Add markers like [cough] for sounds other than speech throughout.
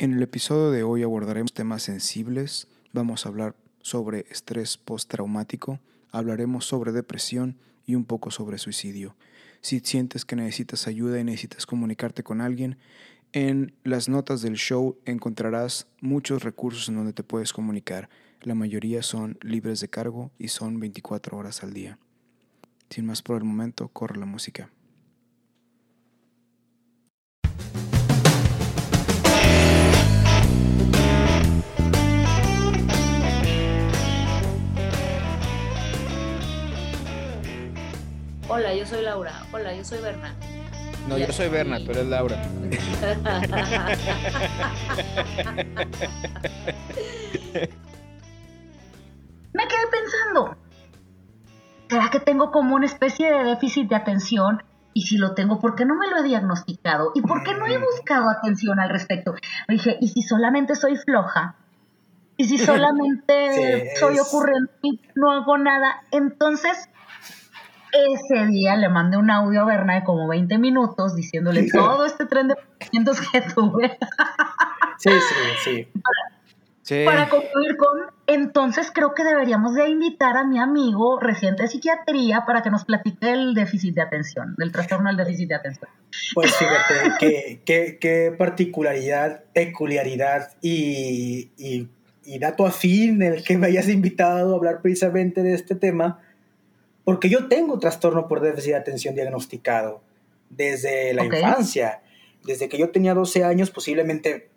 En el episodio de hoy abordaremos temas sensibles, vamos a hablar sobre estrés postraumático, hablaremos sobre depresión y un poco sobre suicidio. Si sientes que necesitas ayuda y necesitas comunicarte con alguien, en las notas del show encontrarás muchos recursos en donde te puedes comunicar. La mayoría son libres de cargo y son 24 horas al día. Sin más por el momento, corre la música. Hola, yo soy Laura. Hola, yo soy Berna. No, yo soy Berna, pero es Laura. [laughs] Me quedé pensando, ¿será que tengo como una especie de déficit de atención? Y si lo tengo, ¿por qué no me lo he diagnosticado? ¿Y por qué no he Mm. buscado atención al respecto? Me dije, ¿y si solamente soy floja? ¿Y si solamente [laughs] Sí, soy es- ocurrente y no hago nada? Entonces, ese día le mandé un audio a Berna de como 20 minutos diciéndole [laughs] todo este tren de pensamientos que tuve Sí, sí, sí. [laughs] Sí. para concluir con, entonces creo que deberíamos de invitar a mi amigo residente de psiquiatría para que nos platique el déficit de atención, del trastorno del déficit de atención. Pues fíjate, [laughs] qué, qué, qué particularidad, peculiaridad y, y, y dato afín el que me hayas invitado a hablar precisamente de este tema, porque yo tengo trastorno por déficit de atención diagnosticado desde la infancia, desde que yo tenía 12 años, posiblemente,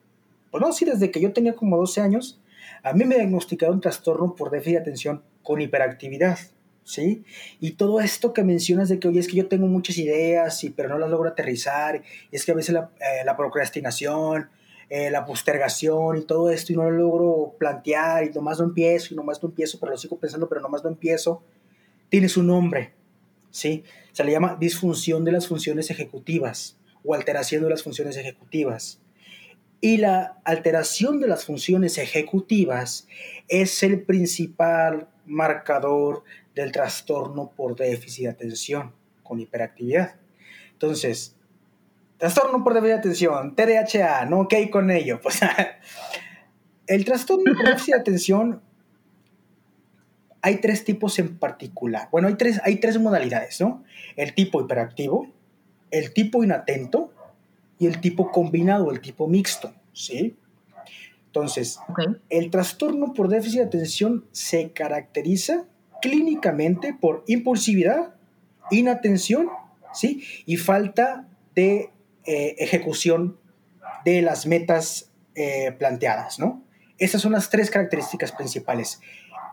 pues no, sí, desde que yo tenía como 12 años, a mí me diagnosticaron trastorno por déficit de atención con hiperactividad. ¿sí? Y todo esto que mencionas de que, oye, es que yo tengo muchas ideas, y, pero no las logro aterrizar, y es que a veces la, eh, la procrastinación, eh, la postergación y todo esto, y no lo logro plantear, y nomás no empiezo, y nomás no empiezo, pero lo sigo pensando, pero nomás no empiezo, tiene su nombre, ¿sí? Se le llama disfunción de las funciones ejecutivas o alteración de las funciones ejecutivas. Y la alteración de las funciones ejecutivas es el principal marcador del trastorno por déficit de atención con hiperactividad. Entonces, trastorno por déficit de atención, TDAH, no ok con ello. [laughs] Pues el trastorno por déficit de atención hay tres tipos en particular. Bueno, hay tres, hay tres modalidades, ¿no? El tipo hiperactivo, el tipo inatento y el tipo combinado, el tipo mixto, ¿sí? Entonces, el trastorno por déficit de atención se caracteriza clínicamente por impulsividad, inatención, ¿sí? Y falta de eh, ejecución de las metas eh, planteadas, ¿no? Esas son las tres características principales.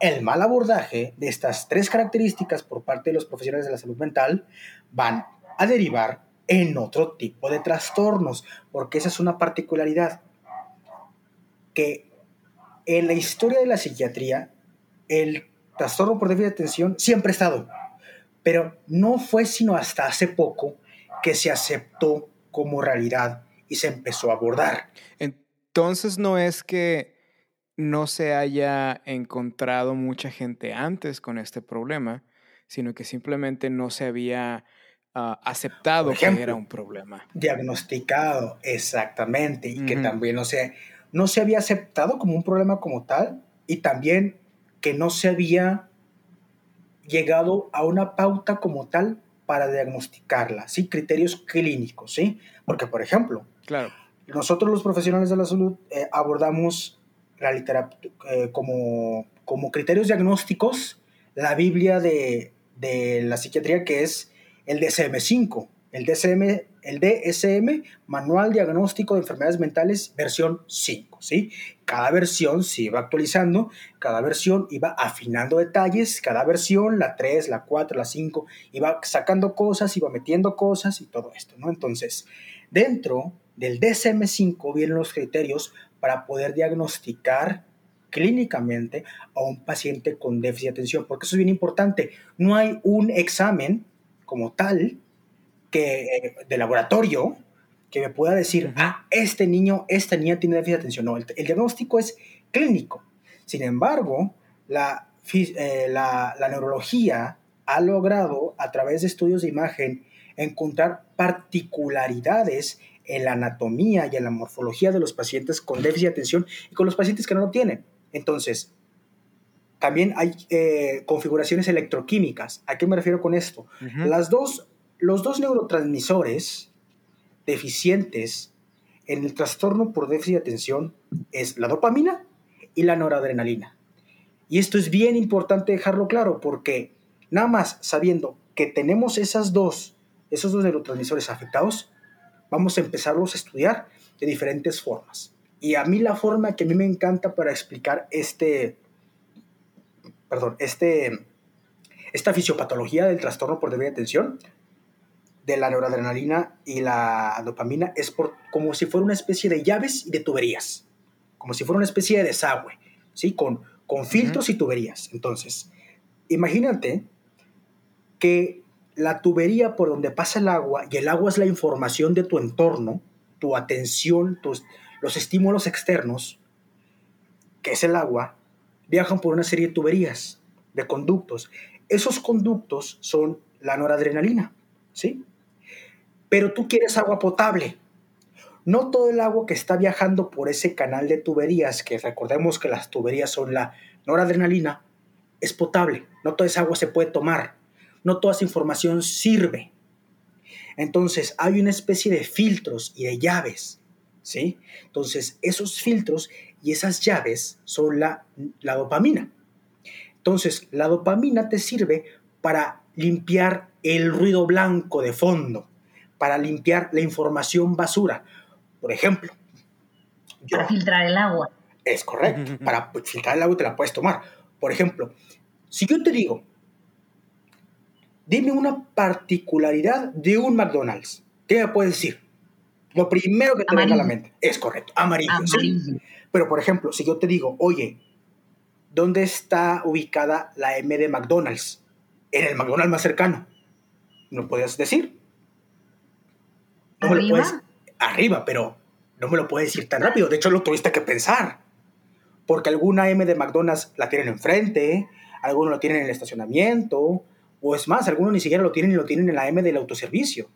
El mal abordaje de estas tres características por parte de los profesionales de la salud mental van a derivar en otro tipo de trastornos, porque esa es una particularidad que en la historia de la psiquiatría el trastorno por déficit de atención siempre ha estado, pero no fue sino hasta hace poco que se aceptó como realidad y se empezó a abordar. Entonces no es que no se haya encontrado mucha gente antes con este problema, sino que simplemente no se había ah, aceptado Por que ejemplo, era un problema. Diagnosticado, exactamente, y que también no se, no se había aceptado como un problema como tal, y también que no se había llegado a una pauta como tal para diagnosticarla, ¿sí? Criterios clínicos, ¿sí? Porque, por ejemplo, Claro. nosotros los profesionales de la salud eh, abordamos la literatura como, como criterios diagnósticos la Biblia de, de la psiquiatría que es el DSM-5, el DSM, el DSM, Manual Diagnóstico de Enfermedades Mentales, versión 5, ¿sí? Cada versión se iba actualizando, cada versión iba afinando detalles, cada versión, la 3, la 4, la 5, iba sacando cosas, iba metiendo cosas y todo esto, ¿no? Entonces, dentro del DSM-5 vienen los criterios para poder diagnosticar clínicamente a un paciente con déficit de atención, porque eso es bien importante. No hay un examen como tal que eh, de laboratorio que me pueda decir, ah, este niño, esta niña tiene déficit de atención. No, el, el diagnóstico es clínico. Sin embargo, la, eh, la, la neurología ha logrado, a través de estudios de imagen, encontrar particularidades en la anatomía y en la morfología de los pacientes con déficit de atención y con los pacientes que no lo tienen. Entonces, también hay eh, configuraciones electroquímicas. ¿A qué me refiero con esto? Las dos, los dos neurotransmisores deficientes en el trastorno por déficit de atención es la dopamina y la noradrenalina. Y esto es bien importante dejarlo claro porque nada más sabiendo que tenemos esas dos, esos dos neurotransmisores afectados, vamos a empezarlos a estudiar de diferentes formas. Y a mí la forma que a mí me encanta para explicar este, perdón, este, esta fisiopatología del trastorno por débil de atención, de la noradrenalina y la dopamina, es por, como si fuera una especie de llaves y de tuberías, como si fuera una especie de desagüe, ¿sí? Con, con filtros y tuberías. Entonces, imagínate que la tubería por donde pasa el agua, y el agua es la información de tu entorno, tu atención, tus, los estímulos externos, que es el agua, viajan por una serie de tuberías, de conductos. Esos conductos son la noradrenalina, ¿sí? Pero tú quieres agua potable. No todo el agua que está viajando por ese canal de tuberías, que recordemos que las tuberías son la noradrenalina, es potable. No toda esa agua se puede tomar. No toda esa información sirve. Entonces hay una especie de filtros y de llaves, ¿sí? Entonces esos filtros y esas llaves son la, la dopamina. Entonces, la dopamina te sirve para limpiar el ruido blanco de fondo, para limpiar la información basura. Por ejemplo, para filtrar el agua. Es correcto. [laughs] Para filtrar el agua te la puedes tomar. Por ejemplo, si yo te digo, dime una particularidad de un McDonald's, ¿qué me puedes decir? Lo primero que te venga a la mente. Es correcto, amarillo. Pero, por ejemplo, si yo te digo, oye, ¿dónde está ubicada la M de McDonald's? En el McDonald's más cercano. ¿No puedes decir? ¿Arriba? arriba, pero no me lo puedes decir tan rápido. De hecho, lo tuviste que pensar. Porque alguna M de McDonald's la tienen enfrente, algunos lo tienen en el estacionamiento, o es más, algunos ni siquiera lo tienen y lo tienen en la M del autoservicio.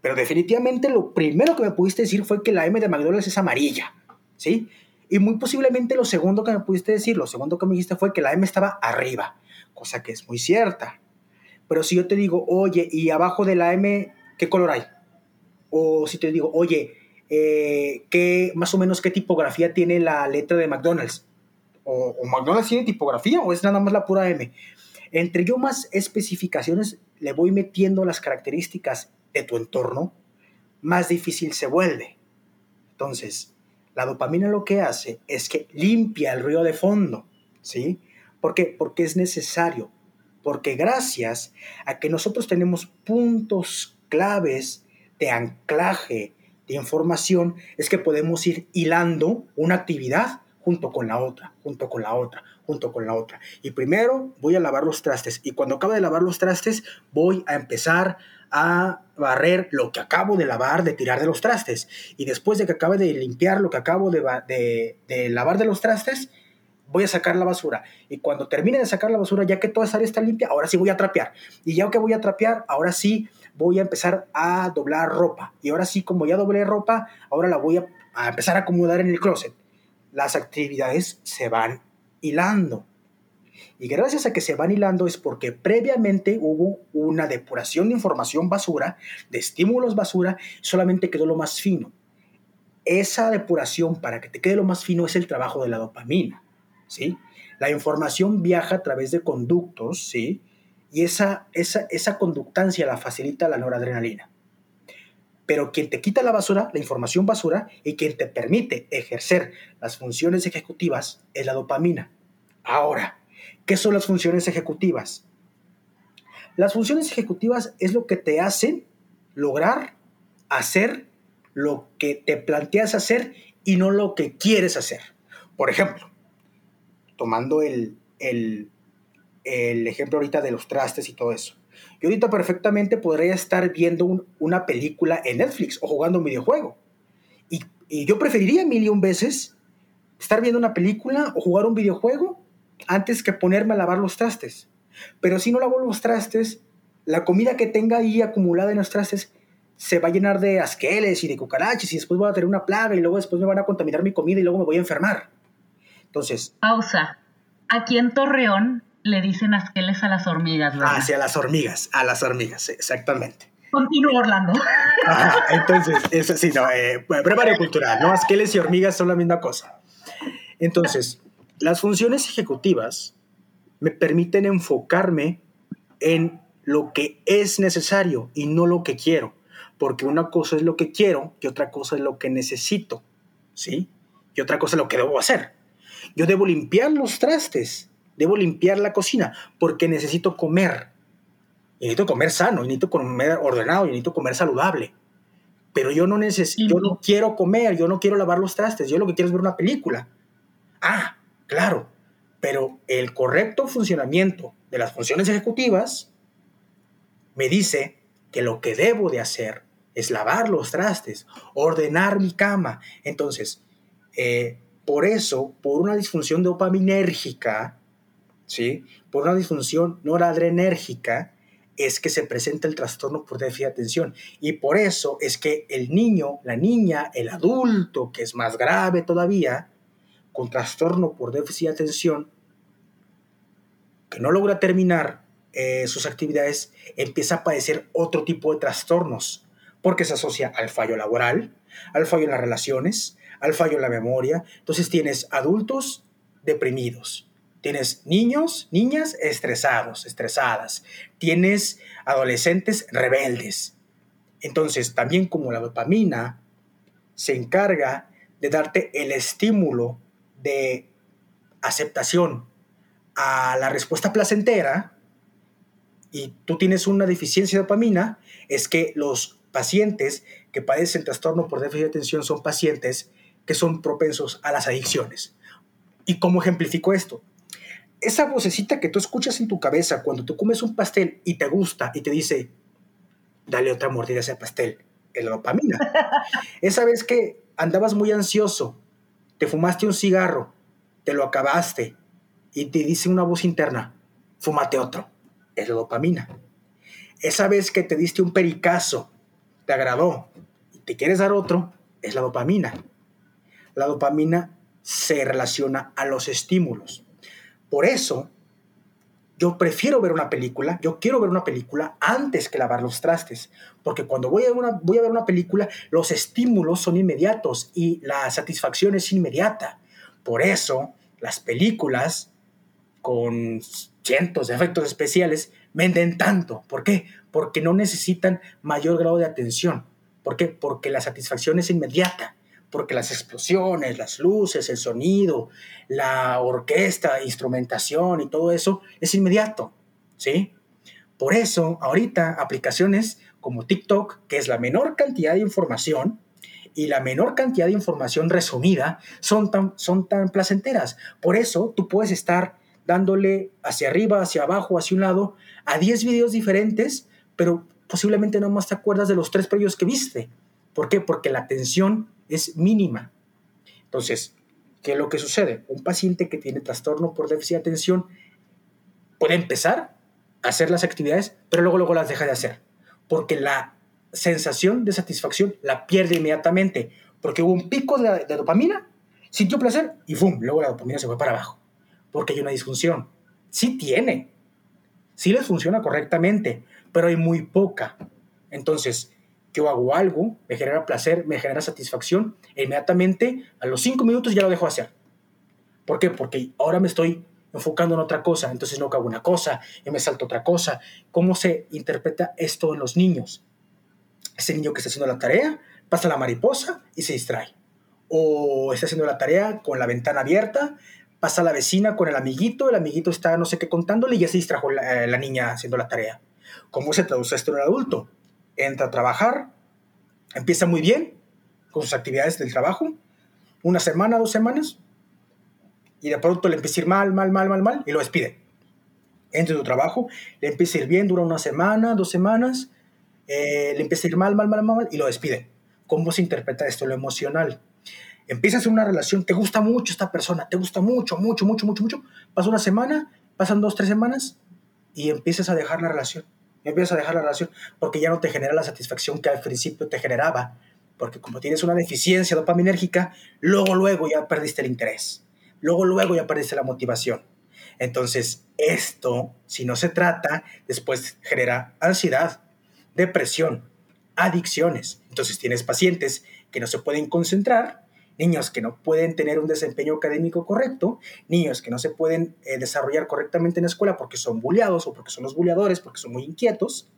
Pero definitivamente lo primero que me pudiste decir fue que la M de McDonald's es amarilla, ¿sí? Y muy posiblemente lo segundo que me pudiste decir, lo segundo que me dijiste fue que la M estaba arriba, cosa que es muy cierta. Pero si yo te digo, oye, ¿y abajo de la M qué color hay? O si te digo, oye, eh, ¿qué, más o menos qué tipografía tiene la letra de McDonald's? O, ¿O McDonald's tiene tipografía o es nada más la pura M? Entre yo más especificaciones le voy metiendo las características de tu entorno, más difícil se vuelve. Entonces, la dopamina lo que hace es que limpia el ruido de fondo, ¿sí? ¿Por qué? Porque es necesario, porque gracias a que nosotros tenemos puntos claves de anclaje de información, es que podemos ir hilando una actividad junto con la otra, junto con la otra, junto con la otra. Y primero voy a lavar los trastes y cuando acabe de lavar los trastes voy a empezar a barrer lo que acabo de lavar, de tirar de los trastes. Y después de que acabe de limpiar lo que acabo de, de, lavar de los trastes, voy a sacar la basura. Y cuando termine de sacar la basura, ya que toda esa área está limpia, ahora sí voy a trapear. Y ya que voy a trapear, ahora sí voy a empezar a doblar ropa. Y ahora sí, como ya doblé ropa, ahora la voy a, a empezar a acomodar en el closet. Las actividades se van hilando. Y gracias a que se van hilando es porque previamente hubo una depuración de información basura, de estímulos basura, solamente quedó lo más fino. Esa depuración para que te quede lo más fino es el trabajo de la dopamina, ¿sí? La información viaja a través de conductos, ¿sí? Y esa, esa, esa conductancia la facilita la noradrenalina. Pero quien te quita la basura, la información basura, y quien te permite ejercer las funciones ejecutivas es la dopamina. Ahora, ¿Qué son las funciones ejecutivas? Las funciones ejecutivas es lo que te hacen lograr hacer lo que te planteas hacer y no lo que quieres hacer. Por ejemplo, tomando el, el, ejemplo ahorita de los trastes y todo eso. Yo ahorita perfectamente podría estar viendo una película en Netflix o jugando un videojuego. Y, yo preferiría mil y un veces estar viendo una película o jugar un videojuego antes que ponerme a lavar los trastes. Pero si no lavo los trastes, la comida que tenga ahí acumulada en los trastes se va a llenar de asqueles y de cucarachas y después voy a tener una plaga y luego después me van a contaminar mi comida y luego me voy a enfermar. Entonces... Pausa. Aquí en Torreón le dicen asqueles a las hormigas, ¿verdad? Ah, sí, a las hormigas, a las hormigas, exactamente. Continúo, Orlando. [laughs] entonces, eso sí, no, eh, cultural, ¿no? Asqueles y hormigas son la misma cosa. Entonces, las funciones ejecutivas me permiten enfocarme en lo que es necesario y no lo que quiero, porque una cosa es lo que quiero y otra cosa es lo que necesito, ¿sí? Y otra cosa es lo que debo hacer. Yo debo limpiar los trastes, debo limpiar la cocina, porque necesito comer. Y necesito comer sano, y necesito comer ordenado, y necesito comer saludable. Pero yo no necesito, yo no quiero comer, yo no quiero lavar los trastes, yo lo que quiero es ver una película. Ah, claro, pero el correcto funcionamiento de las funciones ejecutivas me dice que lo que debo de hacer es lavar los trastes, ordenar mi cama. Entonces, eh, por eso, por una disfunción dopaminérgica, ¿sí? por una disfunción noradrenérgica, es que se presenta el trastorno por déficit de atención. Y por eso es que el niño, la niña, el adulto, que es más grave todavía, con trastorno por déficit de atención, que no logra terminar eh, sus actividades, empieza a padecer otro tipo de trastornos, porque se asocia al fallo laboral, al fallo en las relaciones, al fallo en la memoria. Entonces tienes adultos deprimidos, tienes niños, niñas estresados, estresadas, tienes adolescentes rebeldes. Entonces, también como la dopamina se encarga de darte el estímulo de aceptación a la respuesta placentera, y tú tienes una deficiencia de dopamina, es que los pacientes que padecen trastorno por déficit de atención son pacientes que son propensos a las adicciones. ¿Y cómo ejemplifico esto? Esa vocecita que tú escuchas en tu cabeza cuando tú comes un pastel y te gusta y te dice, dale otra mordida a ese pastel, es la dopamina. [laughs] Esa vez que andabas muy ansioso, te fumaste un cigarro, te lo acabaste y te dice una voz interna, fúmate otro es la dopamina. Esa vez que te diste un pericazo, te agradó y te quieres dar otro, es la dopamina. La dopamina se relaciona a los estímulos. Por eso, yo prefiero ver una película, yo quiero ver una película antes que lavar los trastes, porque cuando voy a, ver una película, los estímulos son inmediatos y la satisfacción es inmediata. Por eso, las películas con cientos de efectos especiales venden tanto. ¿Por qué? Porque no necesitan mayor grado de atención. ¿Por qué? Porque la satisfacción es inmediata. Porque las explosiones, las luces, el sonido, la orquesta, instrumentación y todo eso es inmediato. ¿Sí? Por eso, ahorita, aplicaciones como TikTok, que es la menor cantidad de información, y la menor cantidad de información resumida son tan, son tan placenteras. Por eso tú puedes estar dándole hacia arriba, hacia abajo, hacia un lado, a 10 videos diferentes, pero posiblemente no más te acuerdas de los tres previos que viste. ¿Por qué? Porque la atención es mínima. Entonces, ¿qué es lo que sucede? Un paciente que tiene trastorno por déficit de atención puede empezar a hacer las actividades, pero luego, luego las deja de hacer. Porque la sensación de satisfacción la pierde inmediatamente. Porque hubo un pico de, de dopamina, sintió placer y ¡fum! Luego la dopamina se fue para abajo porque hay una disfunción. Sí tiene, sí les funciona correctamente, pero hay muy poca. Entonces, yo hago algo, me genera placer, me genera satisfacción, e inmediatamente a los cinco minutos ya lo dejo hacer. ¿Por qué? Porque ahora me estoy enfocando en otra cosa, entonces no hago una cosa y me salto otra cosa. ¿Cómo se interpreta esto en los niños? Ese niño que está haciendo la tarea pasa la mariposa y se distrae. O está haciendo la tarea con la ventana abierta, pasa la vecina con el amiguito, el amiguito está no sé qué contándole y ya se distrajo la, eh, niña haciendo la tarea. ¿Cómo se traduce esto en el adulto? Entra a trabajar, empieza muy bien con sus actividades del trabajo, una semana, dos semanas, y de pronto le empieza a ir mal, mal, mal, mal, mal, y lo despide. Entra a su trabajo, le empieza a ir bien, dura una semana, dos semanas, eh, le empieza a ir mal, mal, mal, mal, y lo despide. ¿Cómo se interpreta esto lo emocional? empiezas una relación, te gusta mucho esta persona, te gusta mucho, mucho, mucho, mucho, mucho. Pasa una semana, pasan dos, tres semanas y empiezas a dejar la relación. Empiezas a dejar la relación porque ya no te genera la satisfacción que al principio te generaba. Porque como tienes una deficiencia dopaminérgica, luego, luego ya perdiste el interés. Luego, luego ya perdiste la motivación. Entonces, esto, si no se trata, después genera ansiedad, depresión, adicciones. Entonces tienes pacientes que no se pueden concentrar, niños que no pueden tener un desempeño académico correcto, niños que no se pueden eh, desarrollar correctamente en la escuela porque son bulleados o porque son los bulleadores, porque son muy inquietos,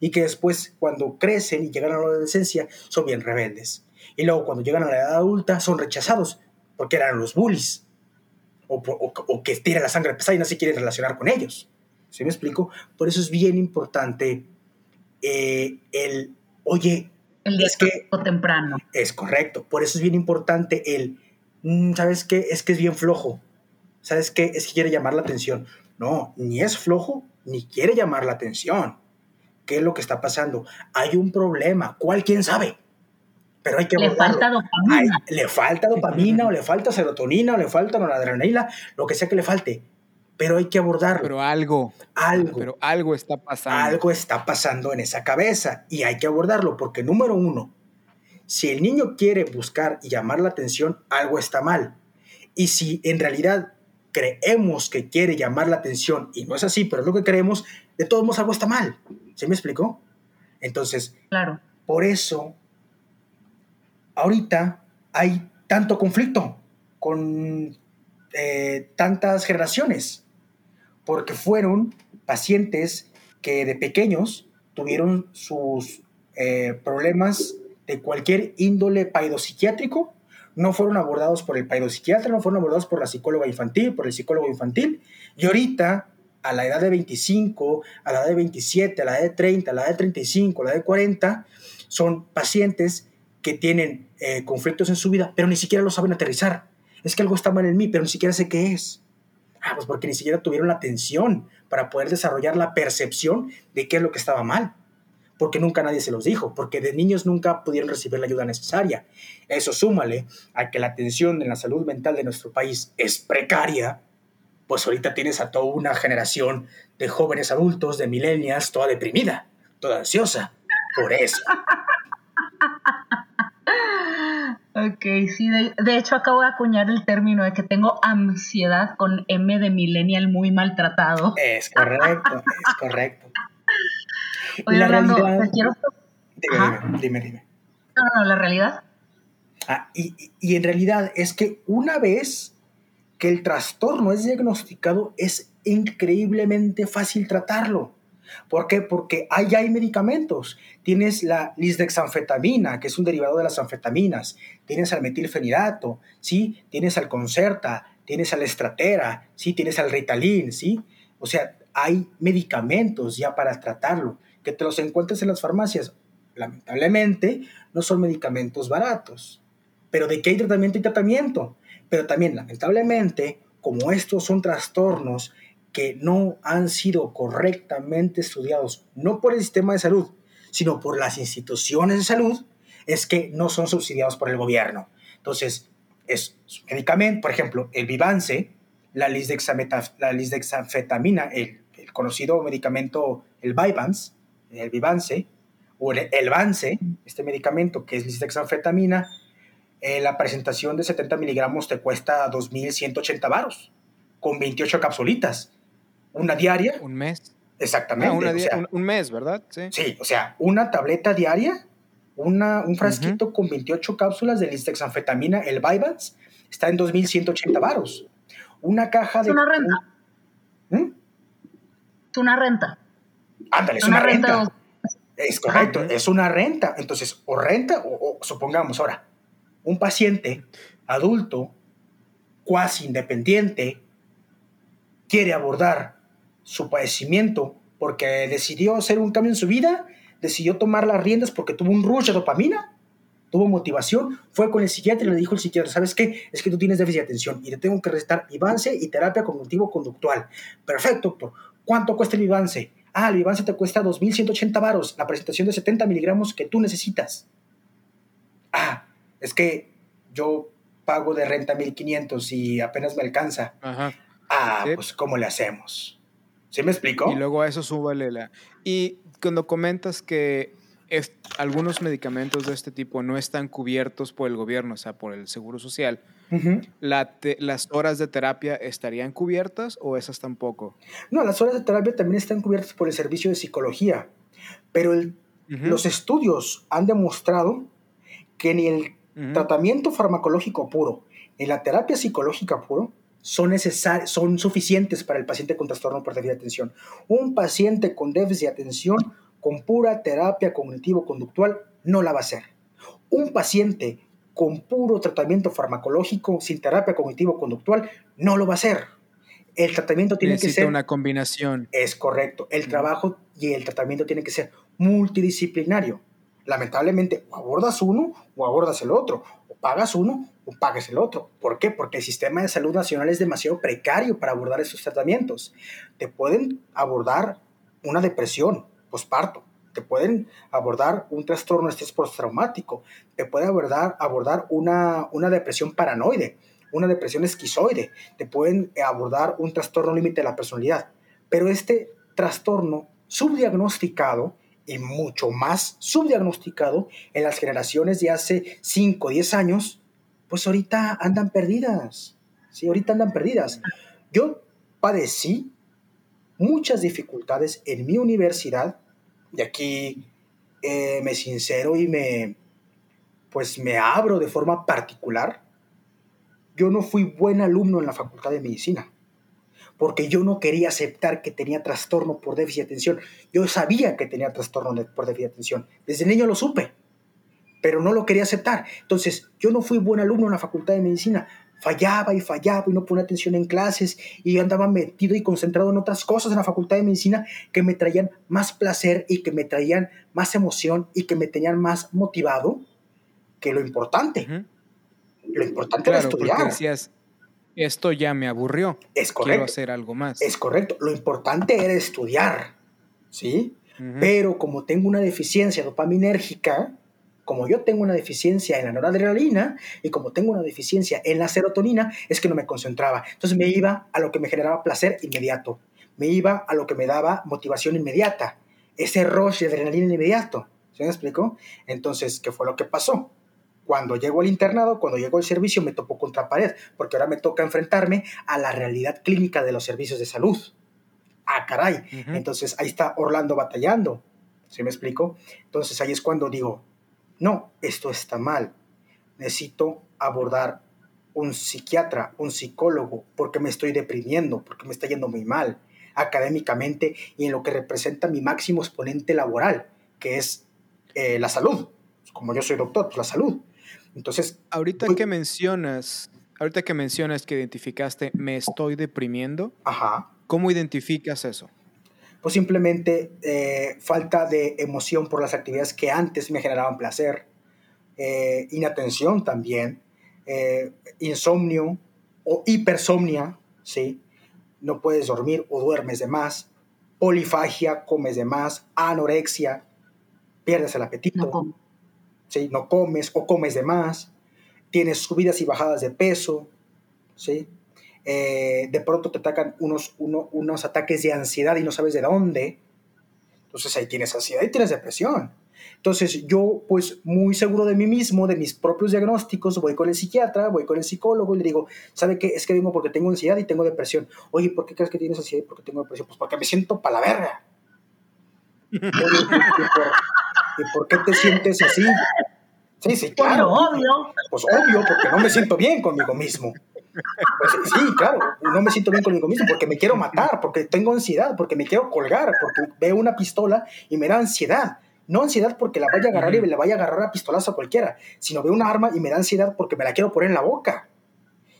y que después cuando crecen y llegan a la adolescencia son bien rebeldes. Y luego cuando llegan a la edad adulta son rechazados porque eran los bullies o, que tiran la sangre pesada y no se quieren relacionar con ellos. ¿Sí me explico? Por eso es bien importante eh, el, oye, el es que temprano. Es correcto. Por eso es bien importante el, mm, ¿sabes qué? Es que es bien flojo. ¿Sabes qué? Es que quiere llamar la atención. No, ni es flojo, ni quiere llamar la atención. ¿Qué es lo que está pasando? Hay un problema. ¿Cuál? ¿Quién sabe? Pero hay que Le falta dopamina. le falta dopamina, o le falta serotonina, o le falta noradrenalina, lo que sea que le falte pero hay que abordarlo. Pero algo. Algo. Pero algo está pasando. Algo está pasando en esa cabeza y hay que abordarlo porque número uno, si el niño quiere buscar y llamar la atención, algo está mal. Y si en realidad creemos que quiere llamar la atención y no es así, pero es lo que creemos, de todos modos algo está mal. ¿Se me explicó? Entonces, claro. por eso, ahorita hay tanto conflicto con eh, tantas generaciones porque fueron pacientes que de pequeños tuvieron sus eh, problemas de cualquier índole paidopsiquiátrico, no fueron abordados por el paidopsiquiatra, no fueron abordados por la psicóloga infantil, por el psicólogo infantil, y ahorita, a la edad de 25, a la edad de 27, a la edad de 30, a la edad de 35, a la edad de 40, son pacientes que tienen eh, conflictos en su vida, pero ni siquiera lo saben aterrizar. Es que algo está mal en mí, pero ni siquiera sé qué es. Ah, pues porque ni siquiera tuvieron la atención para poder desarrollar la percepción de qué es lo que estaba mal. Porque nunca nadie se los dijo, porque de niños nunca pudieron recibir la ayuda necesaria. Eso súmale a que la atención en la salud mental de nuestro país es precaria, pues ahorita tienes a toda una generación de jóvenes adultos, de millennials, toda deprimida, toda ansiosa. Por eso. [laughs] Ok, sí, de, hecho acabo de acuñar el término de que tengo ansiedad con M de millennial muy maltratado. Es correcto, es correcto. [laughs] Oye, Orlando, te quiero... Dime, dime, dime, No, no, la realidad. Ah, y, y en realidad es que una vez que el trastorno es diagnosticado, es increíblemente fácil tratarlo. ¿Por qué? Porque ahí hay medicamentos. Tienes la lisdexanfetamina, que es un derivado de las anfetaminas. Tienes al metilfenidato, ¿sí? Tienes al Concerta, tienes al Estratera, ¿sí? Tienes al Ritalin, ¿sí? O sea, hay medicamentos ya para tratarlo. Que te los encuentres en las farmacias. Lamentablemente, no son medicamentos baratos. Pero de qué hay tratamiento y tratamiento. Pero también, lamentablemente, como estos son trastornos que no han sido correctamente estudiados, no por el sistema de salud, sino por las instituciones de salud, es que no son subsidiados por el gobierno. Entonces, es medicamento, por ejemplo, el Vivance, la lisdexanfetamina, el, el conocido medicamento, el Vyvanse, el Vivance, o el, el Vance, este medicamento que es lisdexanfetamina, eh, la presentación de 70 miligramos te cuesta 2.180 varos, con 28 capsulitas una diaria. Un mes. Exactamente. Ah, un, mes, ¿verdad? Sí. sí, o sea, una tableta diaria, una, un frasquito con 28 cápsulas de listexanfetamina, el Vyvanse, está en 2.180 varos. Una caja de... Es una renta. ¿Mm? Es una renta. Ándale, es una, renta. Es correcto, es una renta. Entonces, o renta, o, supongamos ahora, un paciente adulto, cuasi independiente, quiere abordar su padecimiento porque decidió hacer un cambio en su vida, decidió tomar las riendas porque tuvo un rush de dopamina, tuvo motivación, fue con el psiquiatra y le dijo el psiquiatra, ¿sabes qué? Es que tú tienes déficit de atención y te tengo que restar Vivance y terapia cognitivo-conductual. Perfecto, doctor. ¿Cuánto cuesta el Vivance? Ah, el Vivance te cuesta 2.180 varos, la presentación de 70 miligramos que tú necesitas. Ah, es que yo pago de renta 1.500 y apenas me alcanza. Ah, pues ¿cómo le hacemos? ¿Sí me explico? Y luego a eso súbale la... Y cuando comentas que es- algunos medicamentos de este tipo no están cubiertos por el gobierno, o sea, por el Seguro Social, la te- ¿las horas de terapia estarían cubiertas o esas tampoco? No, las horas de terapia también están cubiertas por el servicio de psicología, pero el- Ujú, los estudios han demostrado que ni el tratamiento farmacológico puro ni la terapia psicológica puro son, necesar- son suficientes para el paciente con trastorno por déficit de atención. Un paciente con déficit de atención con pura terapia cognitivo-conductual no la va a hacer. Un paciente con puro tratamiento farmacológico sin terapia cognitivo-conductual no lo va a hacer. El tratamiento tiene que ser una combinación. es correcto. El trabajo y el tratamiento tiene que ser multidisciplinario. Lamentablemente, o abordas uno o abordas el otro. Pagas uno o pagas el otro. ¿Por qué? Porque el sistema de salud nacional es demasiado precario para abordar esos tratamientos. Te pueden abordar una depresión posparto. Te pueden abordar un trastorno de estrés. Te puede abordar, abordar una, una depresión paranoide, una depresión esquizoide. Te pueden abordar un trastorno límite de la personalidad. Pero este trastorno subdiagnosticado y mucho más subdiagnosticado en las generaciones de hace 5 o 10 años, pues ahorita andan perdidas. Sí, ahorita andan perdidas. Yo padecí muchas dificultades en mi universidad y aquí eh, me sincero y me pues me abro de forma particular. Yo no fui buen alumno en la Facultad de Medicina porque yo no quería aceptar que tenía trastorno por déficit de atención. Yo sabía que tenía trastorno de- por déficit de atención. Desde niño lo supe, pero no lo quería aceptar. Entonces, yo no fui buen alumno en la Facultad de Medicina. Fallaba y fallaba y no ponía atención en clases y yo andaba metido y concentrado en otras cosas en la Facultad de Medicina que me traían más placer y que me traían más emoción y que me tenían más motivado que lo importante. Lo importante era Claro, estudiar. decías, esto ya me aburrió, Es quiero correcto. hacer algo más. Es correcto. Lo importante era estudiar. ¿Sí? Pero como tengo una deficiencia dopaminérgica, como yo tengo una deficiencia en la noradrenalina y como tengo una deficiencia en la serotonina, es que no me concentraba. Entonces me iba a lo que me generaba placer inmediato. Me iba a lo que me daba motivación inmediata. Ese rush de adrenalina inmediato. ¿Se me explicó? Entonces, ¿qué fue lo que pasó? Cuando llego al internado, cuando llego al servicio, me topo contra pared, porque ahora me toca enfrentarme a la realidad clínica de los servicios de salud. Ah, caray. Entonces ahí está Orlando batallando. ¿Sí me explico? Entonces ahí es cuando digo, no, esto está mal. Necesito abordar un psiquiatra, un psicólogo, porque me estoy deprimiendo, porque me está yendo muy mal académicamente y en lo que representa mi máximo exponente laboral, que es eh, la salud. Como yo soy doctor, pues la salud. Entonces, Ahorita voy- que mencionas, ahorita que mencionas que identificaste me estoy deprimiendo, ajá, ¿cómo identificas eso? pues simplemente eh, falta de emoción por las actividades que antes me generaban placer, eh, inatención también, eh, insomnio o hipersomnia, ¿sí? No puedes dormir o duermes de más, polifagia, comes de más, anorexia, pierdes el apetito, No. ¿Sí? No comes o comes de más, tienes subidas y bajadas de peso, ¿sí? Eh, de pronto te atacan unos, uno- unos ataques de ansiedad y no sabes de dónde. Entonces ahí tienes ansiedad y tienes depresión. Entonces yo, pues muy seguro de mí mismo, de mis propios diagnósticos, voy con el psiquiatra, voy con el psicólogo y le digo, ¿sabe qué? Es que vengo porque tengo ansiedad y tengo depresión. Oye, ¿por qué crees que tienes ansiedad y por qué tengo depresión? Pues porque me siento para la verga. [laughs] ¿y por, qué te sientes así? Sí, sí, claro. obvio. Pues obvio, porque no me siento bien conmigo mismo. Pues sí, claro, no me siento bien conmigo mismo porque me quiero matar, porque tengo ansiedad, porque me quiero colgar, porque veo una pistola y me da ansiedad. No ansiedad porque la vaya a agarrar y me la vaya a agarrar a pistolazo a cualquiera, sino veo una arma y me da ansiedad porque me la quiero poner en la boca.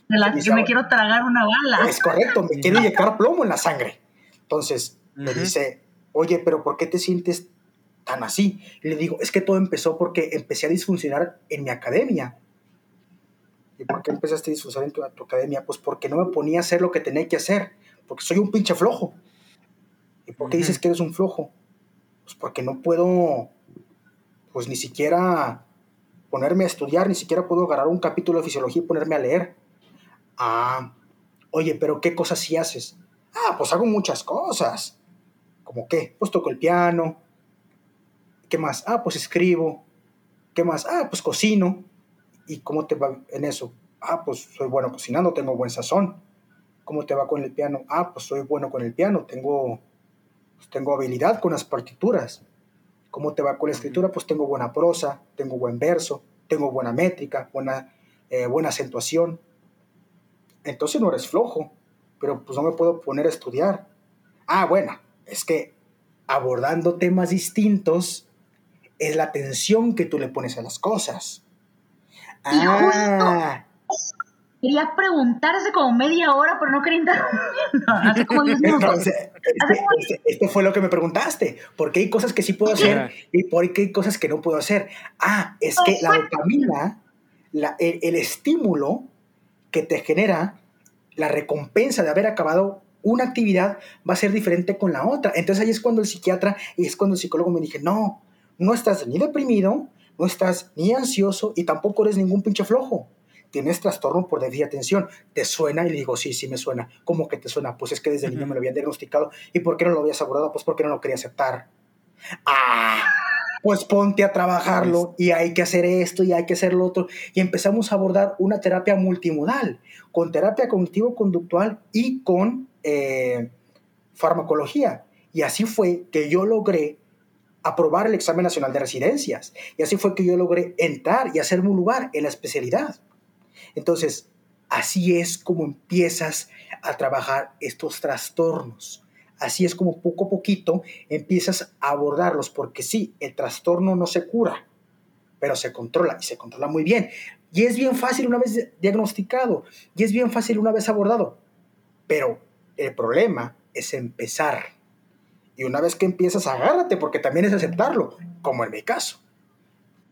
De la Y que me quiero tragar una bala. Es correcto, me quiero inyectar plomo en la sangre. Entonces me dice, oye, pero ¿por qué te sientes tan así? Y le digo, es que todo empezó porque empecé a disfuncionar en mi academia. ¿Y por qué empezaste a disfuncionar en tu, tu academia? Pues porque no me ponía a hacer lo que tenía que hacer, porque soy un pinche flojo. ¿Y por qué dices que eres un flojo? Pues porque no puedo, pues ni siquiera ponerme a estudiar, ni siquiera puedo agarrar un capítulo de fisiología y ponerme a leer. Ah, oye, pero ¿qué cosas sí haces? Ah, pues hago muchas cosas. ¿Cómo qué? Pues toco el piano. ¿Qué más? Ah, pues escribo. ¿Qué más? Ah, pues cocino. ¿Y cómo te va en eso? Ah, pues soy bueno cocinando, tengo buen sazón. ¿Cómo te va con el piano? Ah, pues soy bueno con el piano, tengo, pues tengo habilidad con las partituras. ¿Cómo te va con la escritura? Pues tengo buena prosa, tengo buen verso, tengo buena métrica, buena, eh, buena acentuación. Entonces no eres flojo, pero pues no me puedo poner a estudiar. Ah, bueno, es que abordando temas distintos es la atención que tú le pones a las cosas. Y ah, Quería preguntarse como media hora, pero no quería interrumpir. como esto fue lo que me preguntaste. ¿Por qué hay cosas que sí puedo hacer y por qué hay cosas que no puedo hacer? Ah, es que la dopamina, el, estímulo que te genera la recompensa de haber acabado una actividad va a ser diferente con la otra. Entonces ahí es cuando el psiquiatra y es cuando el psicólogo me dije, no, no estás ni deprimido, no estás ni ansioso y tampoco eres ningún pinche flojo tienes trastorno por déficit de atención. ¿Te suena? Y le digo, sí, sí me suena. ¿Cómo que te suena? Pues es que desde niño me lo habían diagnosticado. ¿Y por qué no lo habías abordado? Pues porque no lo quería aceptar. Ah, pues ponte a trabajarlo y hay que hacer esto y hay que hacer lo otro. Y empezamos a abordar una terapia multimodal, con terapia cognitivo-conductual y con eh, farmacología. Y así fue que yo logré aprobar el examen nacional de residencias. Y así fue que yo logré entrar y hacerme un lugar en la especialidad. Entonces, así es como empiezas a trabajar estos trastornos. Así es como poco a poquito empiezas a abordarlos, porque sí, el trastorno no se cura, pero se controla y se controla muy bien. Y es bien fácil una vez diagnosticado, y es bien fácil una vez abordado, pero el problema es empezar. Y una vez que empiezas, agárrate, porque también es aceptarlo, como en mi caso.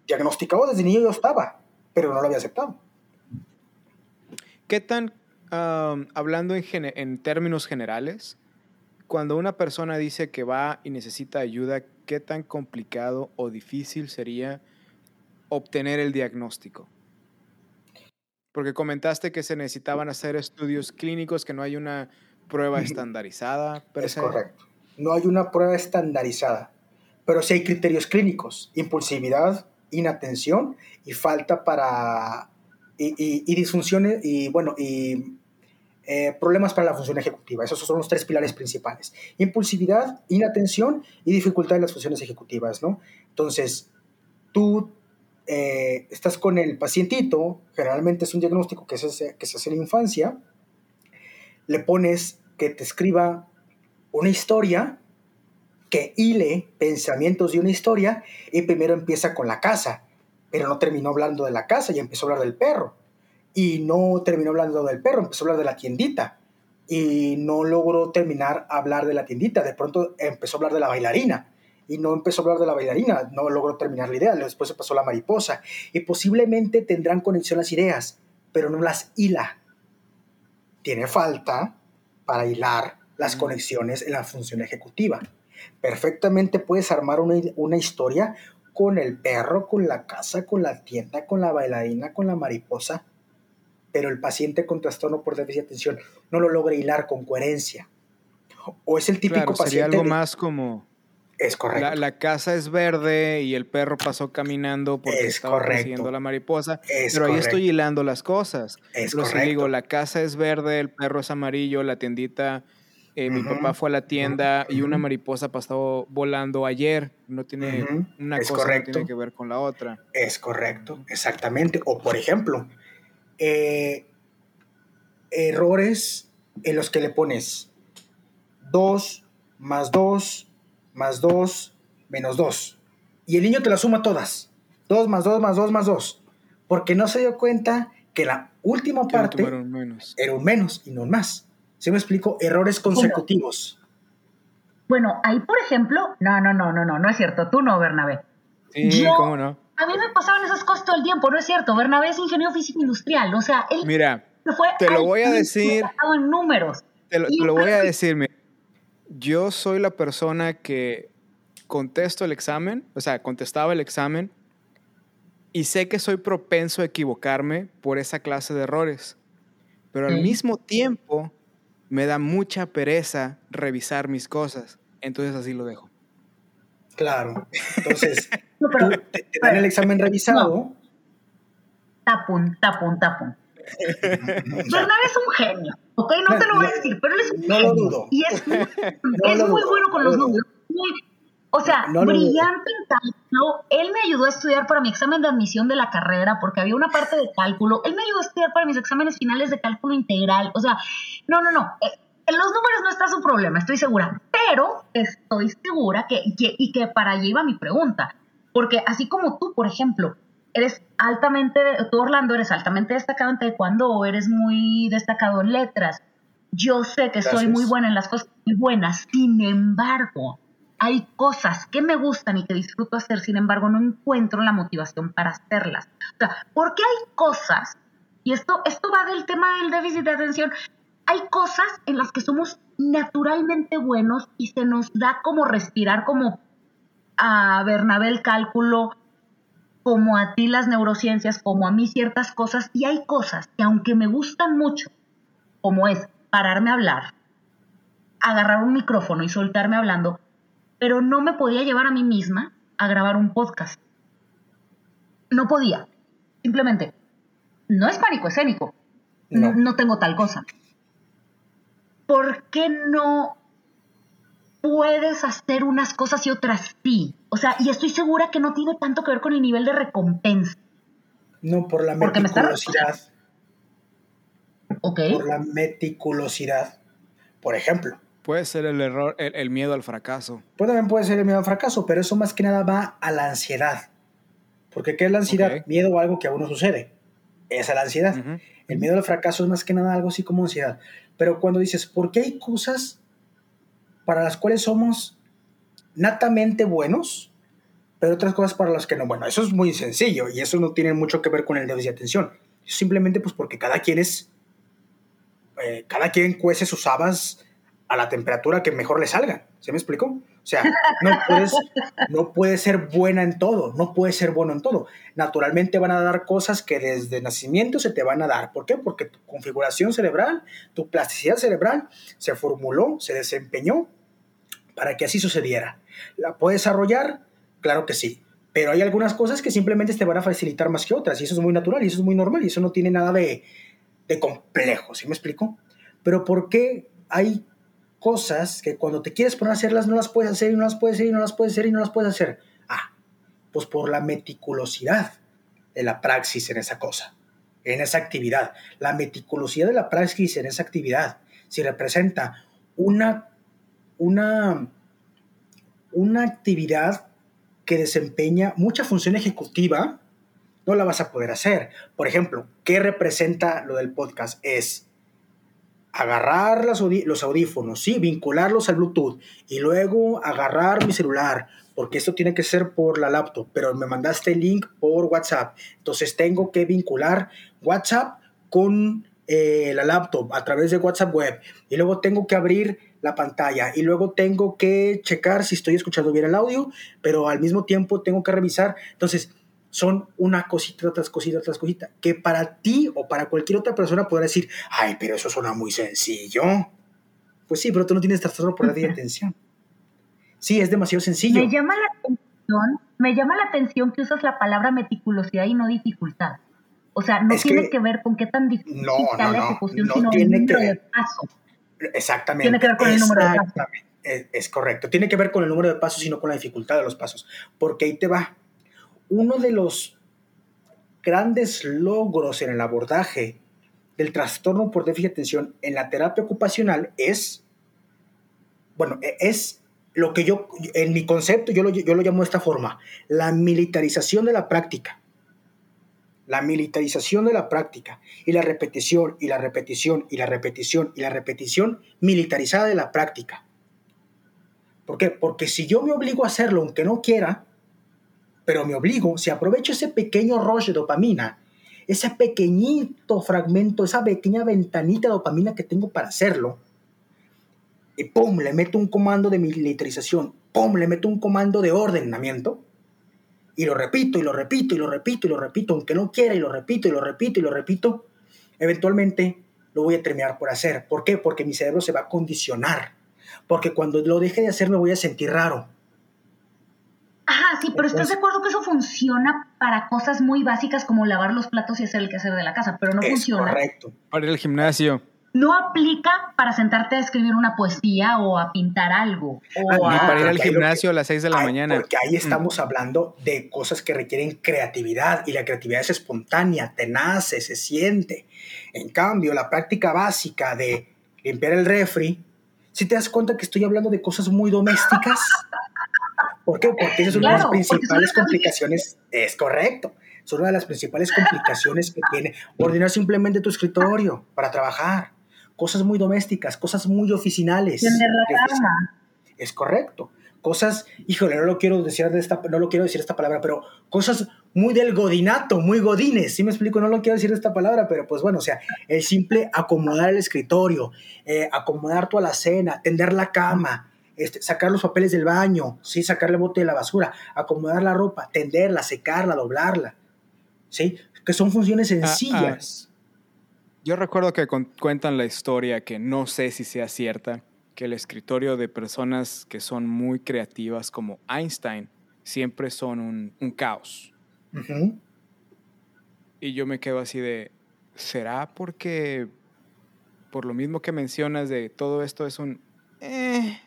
Diagnosticado desde niño yo estaba, pero no lo había aceptado. ¿Qué tan, hablando en, en términos generales, cuando una persona dice que va y necesita ayuda, ¿qué tan complicado o difícil sería obtener el diagnóstico? Porque comentaste que se necesitaban hacer estudios clínicos, que no hay una prueba estandarizada. es correcto. No hay una prueba estandarizada, pero sí hay criterios clínicos, impulsividad, inatención y falta para y, disfunciones y bueno, y eh, problemas para la función ejecutiva. Esos son los tres pilares principales. Impulsividad, inatención y dificultad en las funciones ejecutivas, ¿no? Entonces, tú eh, estás con el pacientito, generalmente es un diagnóstico que se, que se hace en la infancia, le pones que te escriba una historia, que hile pensamientos de una historia y primero empieza con la casa pero no terminó hablando de la casa y empezó a hablar del perro. Y no terminó hablando del perro, empezó a hablar de la tiendita. Y no logró terminar hablar de la tiendita. De pronto empezó a hablar de la bailarina. Y no empezó a hablar de la bailarina, no logró terminar la idea. Después se pasó la mariposa. Y posiblemente tendrán conexión las ideas, pero no las hila. Tiene falta para hilar las conexiones en la función ejecutiva. Perfectamente puedes armar una, una historia con el perro, con la casa, con la tienda, con la bailarina, con la mariposa, pero el paciente con trastorno por déficit de atención no lo logra hilar con coherencia. O es el típico paciente. Sería algo más como. Es correcto. La, casa es verde y el perro pasó caminando porque estaba persiguiendo la mariposa. pero ahí estoy hilando las cosas. Es pero correcto. si digo, la casa es verde, el perro es amarillo, la tiendita eh, mi papá fue a la tienda y una mariposa pasó volando ayer. No tiene una cosa que tiene que ver con la otra. Es correcto, exactamente. O por ejemplo, eh, errores en los que le pones 2 más 2 más 2 menos 2. Y el niño te la suma todas. 2 más 2 más 2 más 2. Porque no se dio cuenta que la última parte era un menos y no un más. ¿Sí me explico? Errores consecutivos. Bueno, ahí, por ejemplo, no, no, no, no, no, no es cierto. Tú no, Bernabé. Sí, ¿cómo no? A mí me pasaban esas cosas todo el tiempo, no es cierto. Bernabé es ingeniero físico industrial, o sea, él Mira, te lo voy a decir. En números. Te lo, te lo voy a decir, mira. Yo soy la persona que contesto el examen, o sea, contestaba el examen y sé que soy propenso a equivocarme por esa clase de errores. Pero al mismo tiempo me da mucha pereza revisar mis cosas. Entonces así lo dejo. Claro. Entonces, [laughs] No, pero- tú te, te dan el examen revisado. Tapun, tapun, tapun. [laughs] Bernabé es un genio, ¿ok? No te lo voy a decir, pero él es un No lo genio. dudo. Y es, [laughs] muy- No es lo muy dudo, bueno con no los lo dudo. números. O sea, No dudo. brillante en cálculo. Él me ayudó a estudiar para mi examen de admisión de la carrera porque había una parte de cálculo. Él me ayudó a estudiar para mis exámenes finales de cálculo integral. O sea, no, no, no. eh, en los números no está su problema, estoy segura. Pero estoy segura que, que- y que para allá iba mi pregunta. Porque así como tú, por ejemplo, eres altamente, tú Orlando, eres altamente destacado en taekwondo, eres muy destacado en letras. Yo sé que soy Gracias. muy buena en las cosas muy buenas. Sin embargo, hay cosas que me gustan y que disfruto hacer, sin embargo, no encuentro la motivación para hacerlas. O sea, porque hay cosas, y esto, esto va del tema del déficit de atención, hay cosas en las que somos naturalmente buenos y se nos da como respirar, como a Bernabé el cálculo, como a ti las neurociencias, como a mí ciertas cosas, y hay cosas que aunque me gustan mucho, como es pararme a hablar, agarrar un micrófono y soltarme hablando, pero no me podía llevar a mí misma a grabar un podcast. No podía. Simplemente, no es pánico escénico. No. No. tengo tal cosa. ¿Por qué no puedes hacer unas cosas y otras sí? O sea, y estoy segura que no tiene tanto que ver con el nivel de recompensa. No por la Porque me está- meticulosidad. ¿Ok? Por la meticulosidad. Por ejemplo, Puede ser el error, el, el miedo al fracaso. pues también puede ser el miedo al fracaso, pero eso más que nada va a la ansiedad. Porque ¿qué es la ansiedad? Miedo a algo que a uno sucede. Esa es la ansiedad. El miedo al fracaso es más que nada algo así como ansiedad. Pero cuando dices, ¿por qué hay cosas para las cuales somos natamente buenos, pero otras cosas para las que no? Bueno, eso es muy sencillo y eso no tiene mucho que ver con el déficit de atención. Simplemente pues porque cada quien es, eh, cada quien cuece sus habas a la temperatura que mejor le salgan. ¿Se me explicó? O sea, no puedes, no puedes ser buena en todo, no puedes ser bueno en todo. Naturalmente van a dar cosas que desde nacimiento se te van a dar. ¿Por qué? Porque tu configuración cerebral, tu plasticidad cerebral se formuló, se desempeñó para que así sucediera. ¿La puedes desarrollar? Claro que sí. Pero hay algunas cosas que simplemente te van a facilitar más que otras y eso es muy natural y eso es muy normal y eso no tiene nada de, de complejo, ¿sí me explico? Pero ¿por qué hay cosas que cuando te quieres poner a hacerlas no las puedes hacer y no las puedes hacer y no las puedes hacer y no las puedes hacer? Ah, pues por la meticulosidad de la praxis en esa cosa, en esa actividad. La meticulosidad de la praxis en esa actividad, si representa una, una, una actividad que desempeña mucha función ejecutiva, no la vas a poder hacer. Por ejemplo, ¿qué representa lo del podcast? Es agarrar las los audífonos, sí, vincularlos al Bluetooth y luego agarrar mi celular, porque esto tiene que ser por la laptop, pero me mandaste el link por WhatsApp. Entonces tengo que vincular WhatsApp con eh, la laptop a través de WhatsApp web y luego tengo que abrir la pantalla y luego tengo que checar si estoy escuchando bien el audio, pero al mismo tiempo tengo que revisar. Entonces, son una cosita tras cosita tras cosita, que para ti o para cualquier otra persona podrá decir, ay, pero eso suena muy sencillo. Pues sí, pero tú no tienes trastorno por la de atención. Sí, es demasiado sencillo. Me llama la atención, me llama la atención que usas la palabra meticulosidad y no dificultad. O sea, no Es tiene que- que, ver con qué tan difícil No, no, la ejecución, no sino el número de pasos. Exactamente. Tiene que ver con el número de pasos. Exactamente. Es, es correcto. Tiene que ver con el número de pasos y no con la dificultad de los pasos. Porque ahí te va. Uno de los grandes logros en el abordaje del trastorno por déficit de atención en la terapia ocupacional es, bueno, e- es lo que yo, en mi concepto, yo lo, yo lo llamo de esta forma, la militarización de la práctica. La militarización de la práctica y la repetición y la repetición y la repetición y la repetición militarizada de la práctica. ¿Por qué? Porque si yo me obligo a hacerlo aunque no quiera, pero me obligo, si aprovecho ese pequeño rush de dopamina, ese pequeñito fragmento, esa pequeña ventanita de dopamina que tengo para hacerlo, y pum, le meto un comando de militarización, pum, le meto un comando de ordenamiento, y lo repito, y lo repito, y lo repito, y lo repito, aunque no quiera, y lo repito, y lo repito, y lo repito, eventualmente lo voy a terminar por hacer. ¿Por qué? Porque mi cerebro se va a condicionar. Porque cuando lo deje de hacer me voy a sentir raro. Ajá, sí, pero estás de acuerdo que eso funciona para cosas muy básicas como lavar los platos y hacer el quehacer de la casa, pero no es funciona. Correcto. Para ir al gimnasio. No aplica para sentarte a escribir una poesía o a pintar algo. O Ah, Ni no, a- para ir al gimnasio que- a las 6 de la mañana. Porque ahí Mm. estamos hablando de cosas que requieren creatividad y la creatividad es espontánea, te nace, se siente. En cambio, la práctica básica de limpiar el refri, si te das cuenta que estoy hablando de cosas muy domésticas. [laughs] ¿Por qué? Porque esa es una Claro, de las principales complicaciones. Es correcto. Es una de las principales complicaciones que tiene ordenar simplemente tu escritorio para trabajar. Cosas muy domésticas, cosas muy oficinales. Tender la de oficina. cama. Es correcto. Cosas, híjole, no lo quiero decir de esta, no lo quiero decir esta palabra, pero cosas muy del godinato, muy godines, ¿sí me explico? No lo quiero decir esta palabra, pero pues bueno, o sea, el simple acomodar el escritorio, eh, acomodar tu alacena, tender la cama, este, sacar los papeles del baño, sí, sacar el bote de la basura, acomodar la ropa, tenderla, secarla, doblarla, ¿sí? Que son funciones Ah, ah. sencillas. Yo recuerdo que con- cuentan la historia, que no sé si sea cierta, que el escritorio de personas que son muy creativas como Einstein siempre son un, un caos. Ujú. Y yo me quedo así de, ¿será porque por lo mismo que mencionas de todo esto es un... eh,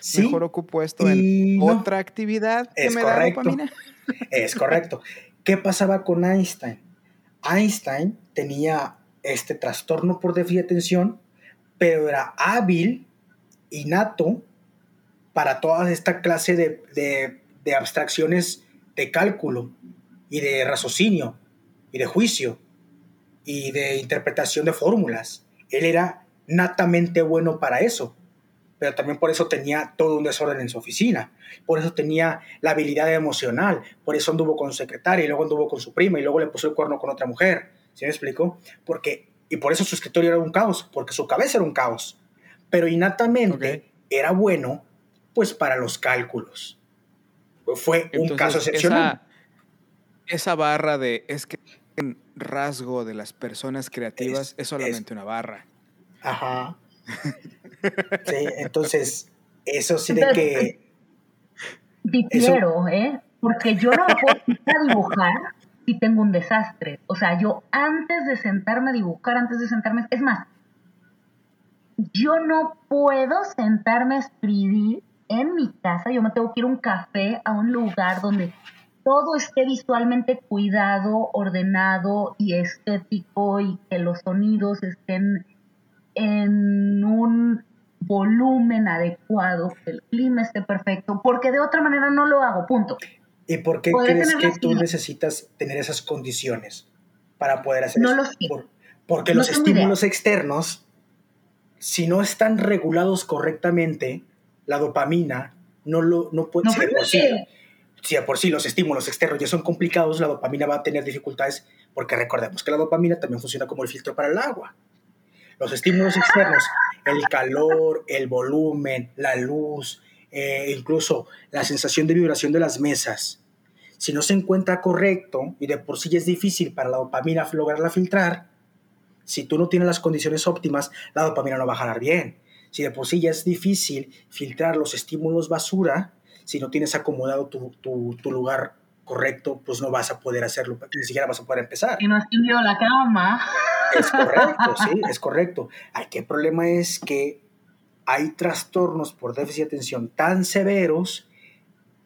Sí, mejor ocupo esto en no. otra actividad que Es me correcto. da dopamina? Es correcto. ¿Qué pasaba con Einstein? Einstein tenía este trastorno por déficit de atención, pero era hábil, innato, para toda esta clase de, de- de abstracciones de cálculo y de raciocinio y de juicio y de interpretación de fórmulas. Él era natamente bueno para eso, pero también por eso tenía todo un desorden en su oficina, por eso tenía la habilidad emocional, por eso anduvo con su secretaria y luego anduvo con su prima y luego le puso el cuerno con otra mujer. ¿Sí me explico? Porque, y por eso su escritorio era un caos, porque su cabeza era un caos. Pero innatamente era bueno, pues para los cálculos. Fue un caso excepcional. Esa, esa barra de es que rasgo de las personas creativas Es- es, solamente una barra. Ajá. [laughs] Sí, entonces, eso sí de que. Difiero, ¿eh? Porque yo no me puedo [laughs] a dibujar si tengo un desastre. O sea, yo antes de sentarme a dibujar, antes de sentarme... Es más, yo no puedo sentarme a escribir en mi casa. Yo me tengo que ir a un café, a un lugar donde todo esté visualmente cuidado, ordenado y estético y que los sonidos estén en un volumen adecuado, que el clima esté perfecto, porque de otra manera no lo hago, punto. ¿Y por qué Podría crees que tú necesitas tener esas condiciones para poder hacer No eso? lo sé. Por- porque No los estímulos externos, si no están regulados correctamente, la dopamina no lo no puede No si de por sí, fluye. si de por sí los estímulos externos ya son complicados, la dopamina va a tener dificultades porque recordemos que la dopamina también funciona como el filtro para el agua. Los estímulos externos, el calor, el volumen, la luz, eh, incluso la sensación de vibración de las mesas, si no se encuentra correcto y de por sí es difícil para la dopamina lograrla filtrar, si tú no tienes las condiciones óptimas, la dopamina no va a jalar bien. Si de por sí ya es difícil filtrar los estímulos basura, si no tienes acomodado tu, lugar correcto, pues no vas a poder hacerlo, ni siquiera vas a poder empezar. Y no escribió la cama. Es correcto, sí, es correcto. Aquí el problema es que hay trastornos por déficit de atención tan severos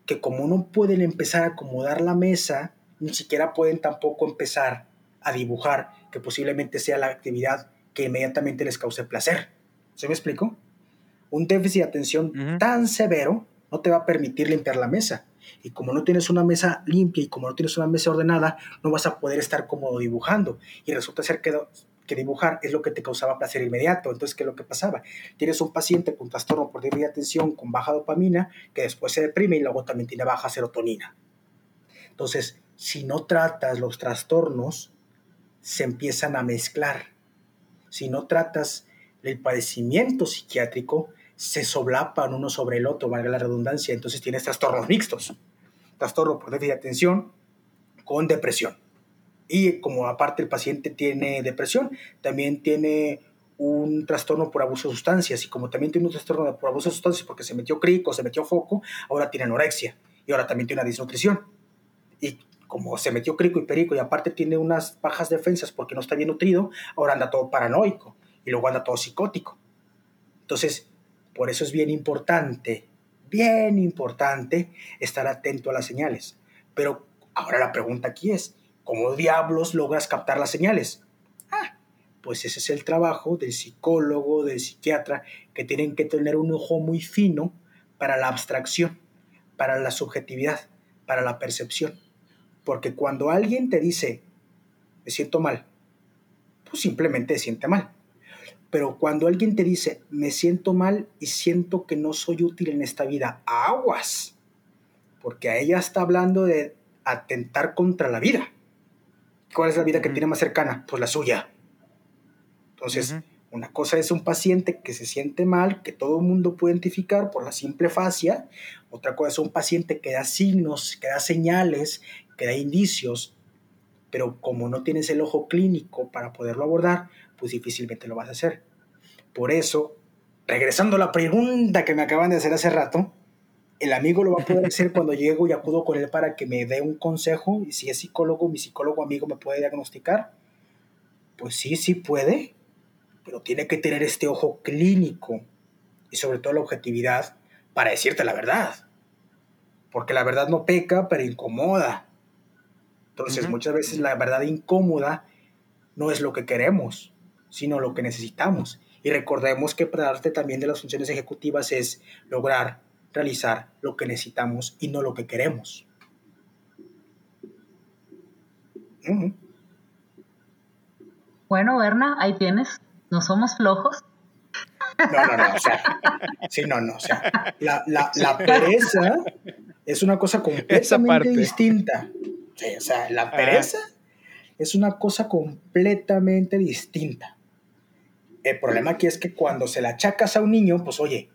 que como no pueden empezar a acomodar la mesa, ni siquiera pueden tampoco empezar a dibujar, que posiblemente sea la actividad que inmediatamente les cause placer. ¿Se me explico? Un déficit de atención tan severo no te va a permitir limpiar la mesa. Y como no tienes una mesa limpia y como no tienes una mesa ordenada, no vas a poder estar cómodo dibujando. Y resulta ser que, que dibujar es lo que te causaba placer inmediato. Entonces, ¿qué es lo que pasaba? Tienes un paciente con trastorno por déficit de atención, con baja dopamina, que después se deprime y luego también tiene baja serotonina. Entonces, si no tratas los trastornos, se empiezan a mezclar. Si no tratas el padecimiento psiquiátrico, se solapan uno sobre el otro, valga la redundancia. Entonces tienes trastornos mixtos. Trastorno por déficit de atención con depresión. Y como aparte el paciente tiene depresión, también tiene un trastorno por abuso de sustancias y como también tiene un trastorno por abuso de sustancias porque se metió crico, se metió foco, ahora tiene anorexia y ahora también tiene una disnutrición. Y como se metió crico y perico y aparte tiene unas bajas defensas porque no está bien nutrido, ahora anda todo paranoico y luego anda todo psicótico. Entonces, por eso es bien importante, bien importante estar atento a las señales. Pero ahora la pregunta aquí es, ¿cómo diablos logras captar las señales? Ah, pues ese es el trabajo del psicólogo, del psiquiatra, que tienen que tener un ojo muy fino para la abstracción, para la subjetividad, para la percepción. Porque cuando alguien te dice, me siento mal, pues simplemente siente mal. Pero cuando alguien te dice, me siento mal y siento que no soy útil en esta vida, aguas. Porque a ella está hablando de atentar contra la vida. ¿Cuál es la vida que tiene más cercana? Pues la suya. Entonces, una cosa es un paciente que se siente mal, que todo el mundo puede identificar por la simple fascia. Otra cosa es un paciente que da signos, que da señales, que da indicios, pero como no tienes el ojo clínico para poderlo abordar, pues difícilmente lo vas a hacer. Por eso, regresando a la pregunta que me acaban de hacer hace rato, el amigo lo va a poder hacer [laughs] cuando llego y acudo con él para que me dé un consejo y si es psicólogo, mi psicólogo amigo me puede diagnosticar. Pues sí, sí puede, pero tiene que tener este ojo clínico y sobre todo la objetividad para decirte la verdad. Porque la verdad no peca, pero incomoda. Entonces, muchas veces la verdad incómoda no es lo que queremos, sino lo que necesitamos. Y recordemos que parte también de las funciones ejecutivas es lograr realizar lo que necesitamos y no lo que queremos. Bueno, Berna, ahí tienes. No somos flojos. No, no, no, o sea, sí, no, no, o sea, la, la, la pereza es una cosa completamente distinta. Sí, o sea, la pereza es una cosa completamente distinta. El problema aquí es que cuando se la achacas a un niño, pues oye,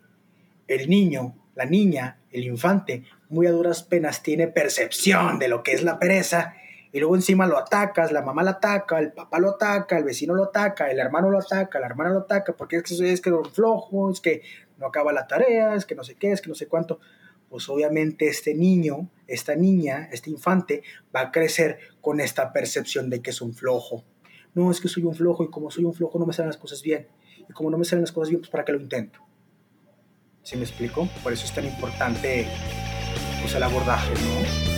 el niño, la niña, el infante, muy a duras penas tiene percepción de lo que es la pereza y luego encima lo atacas, la mamá lo ataca, el papá lo ataca, el vecino lo ataca, el hermano lo ataca, la hermana lo ataca, porque es que es que flojo, es que no acaba la tarea, es que no sé qué, es que no sé cuánto. Pues obviamente este niño, esta niña, este infante va a crecer con esta percepción de que es un flojo. No, es que soy un flojo y como soy un flojo no me salen las cosas bien. Y como no me salen las cosas bien, pues para qué lo intento. ¿Sí me explico? Por eso es tan importante pues, el abordaje, ¿no?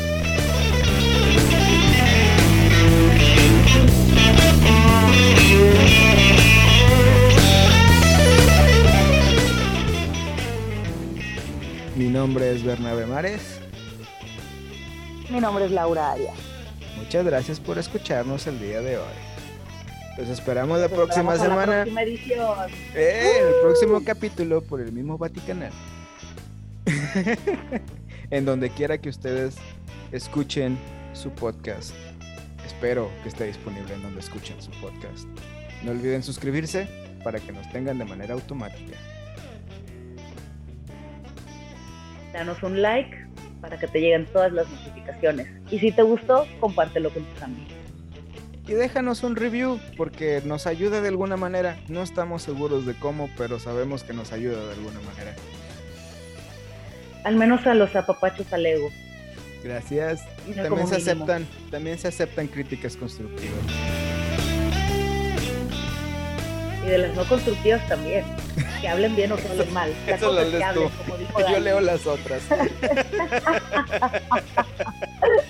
Mi nombre es Bernabe Mares. Mi nombre es Laura Arias. Muchas gracias por escucharnos el día de hoy. Los esperamos la próxima semana. La próxima edición. Eh, el próximo capítulo por el mismo Vaticanal. [laughs] en donde quiera que ustedes escuchen su podcast. Espero que esté disponible en donde escuchen su podcast. No olviden suscribirse para que nos tengan de manera automática. Danos un like para que te lleguen todas las notificaciones. Y si te gustó, compártelo con tus amigos. Y déjanos un review porque nos ayuda de alguna manera. No estamos seguros de cómo, pero sabemos que nos ayuda de alguna manera. Al menos a los apapachos al ego. Gracias. también se aceptan, también se aceptan críticas constructivas. Y de las no constructivas también. Que hablen bien o que hablen mal. [laughs] Eso lo lees tú. [laughs] Yo leo las otras. [laughs]